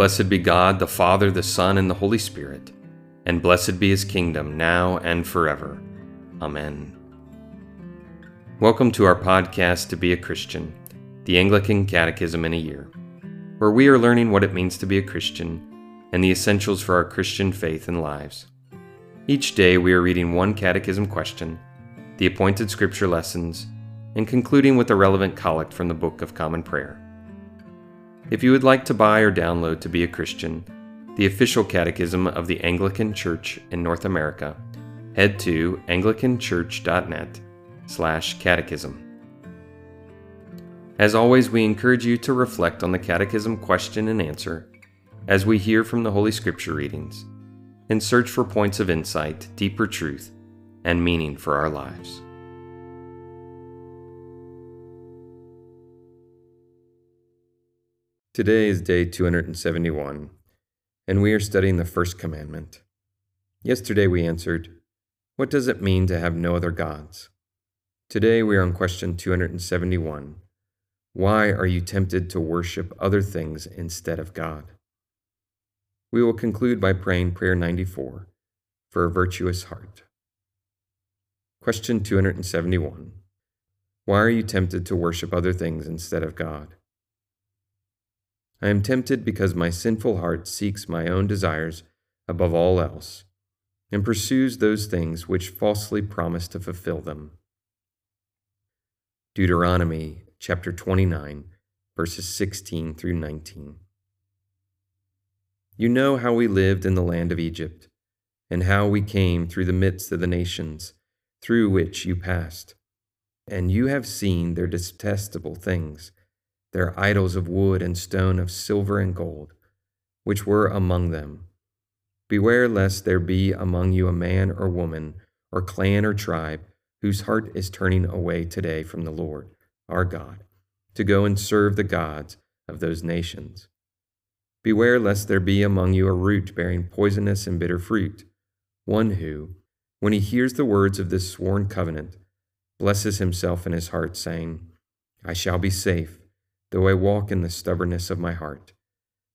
Blessed be God, the Father, the Son, and the Holy Spirit, and blessed be his kingdom, now and forever. Amen. Welcome to our podcast, To Be a Christian, the Anglican Catechism in a Year, where we are learning what it means to be a Christian and the essentials for our Christian faith and lives. Each day we are reading one catechism question, the appointed scripture lessons, and concluding with a relevant collect from the Book of Common Prayer. If you would like to buy or download To Be a Christian, the official catechism of the Anglican Church in North America, head to anglicanchurch.net slash catechism. As always, we encourage you to reflect on the catechism question and answer as we hear from the Holy Scripture readings and search for points of insight, deeper truth, and meaning for our lives. Today is day 271, and we are studying the first commandment. Yesterday we answered, What does it mean to have no other gods? Today we are on question 271. Why are you tempted to worship other things instead of God? We will conclude by praying Prayer 94 for a virtuous heart. Question 271. Why are you tempted to worship other things instead of God? I am tempted because my sinful heart seeks my own desires above all else, and pursues those things which falsely promise to fulfill them. Deuteronomy chapter 29, verses 16 through 19. You know how we lived in the land of Egypt, and how we came through the midst of the nations through which you passed. And you have seen their detestable things their idols of wood and stone, of silver and gold, which were among them. Beware lest there be among you a man or woman, or clan or tribe, whose heart is turning away today from the Lord, our God, to go and serve the gods of those nations. Beware lest there be among you a root bearing poisonous and bitter fruit, one who, when he hears the words of this sworn covenant, blesses himself in his heart, saying, I shall be safe though I walk in the stubbornness of my heart.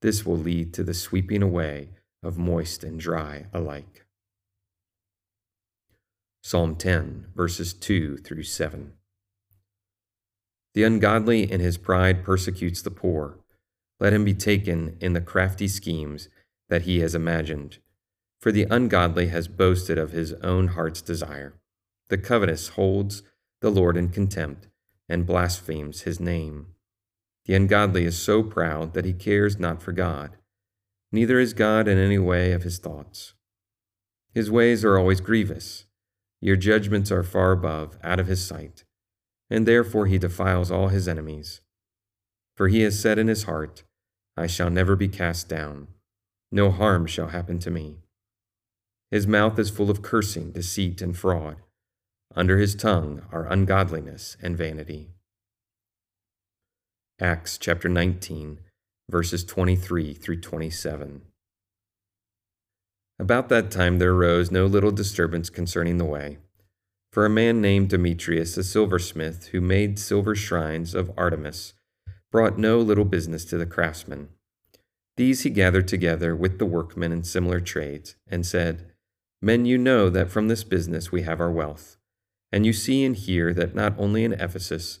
This will lead to the sweeping away of moist and dry alike. Psalm 10, verses 2 through 7. The ungodly in his pride persecutes the poor. Let him be taken in the crafty schemes that he has imagined. For the ungodly has boasted of his own heart's desire. The covetous holds the Lord in contempt and blasphemes his name. The ungodly is so proud that he cares not for God, neither is God in any way of his thoughts. His ways are always grievous, your judgments are far above, out of his sight, and therefore he defiles all his enemies. For he has said in his heart, I shall never be cast down, no harm shall happen to me. His mouth is full of cursing, deceit, and fraud. Under his tongue are ungodliness and vanity. Acts chapter 19, verses 23 through 27. About that time there arose no little disturbance concerning the way. For a man named Demetrius, a silversmith, who made silver shrines of Artemis, brought no little business to the craftsmen. These he gathered together with the workmen in similar trades, and said, Men, you know that from this business we have our wealth. And you see and hear that not only in Ephesus,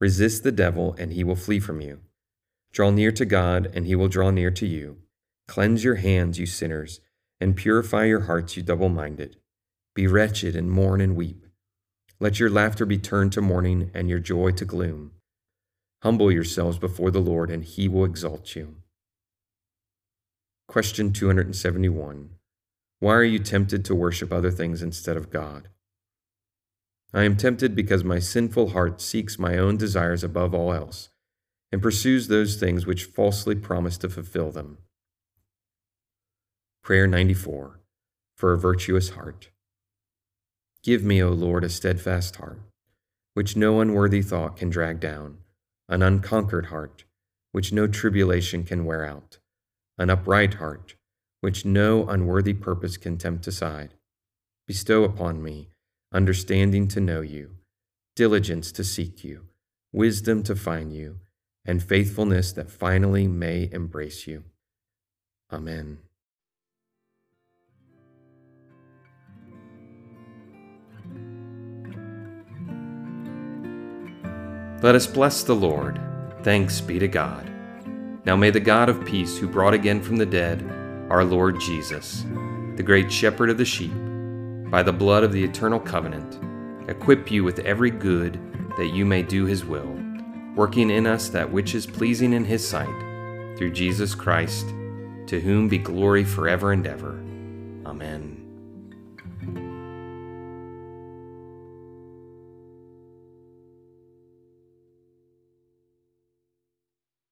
Resist the devil, and he will flee from you. Draw near to God, and he will draw near to you. Cleanse your hands, you sinners, and purify your hearts, you double minded. Be wretched, and mourn and weep. Let your laughter be turned to mourning, and your joy to gloom. Humble yourselves before the Lord, and he will exalt you. Question 271 Why are you tempted to worship other things instead of God? I am tempted because my sinful heart seeks my own desires above all else, and pursues those things which falsely promise to fulfill them. Prayer 94 For a Virtuous Heart. Give me, O Lord, a steadfast heart, which no unworthy thought can drag down, an unconquered heart, which no tribulation can wear out, an upright heart, which no unworthy purpose can tempt aside. Bestow upon me understanding to know you, diligence to seek you, wisdom to find you, and faithfulness that finally may embrace you. Amen. Let us bless the Lord. Thanks be to God. Now may the God of peace, who brought again from the dead our Lord Jesus, the great shepherd of the sheep, by the blood of the eternal covenant, equip you with every good that you may do his will, working in us that which is pleasing in his sight, through Jesus Christ, to whom be glory forever and ever. Amen.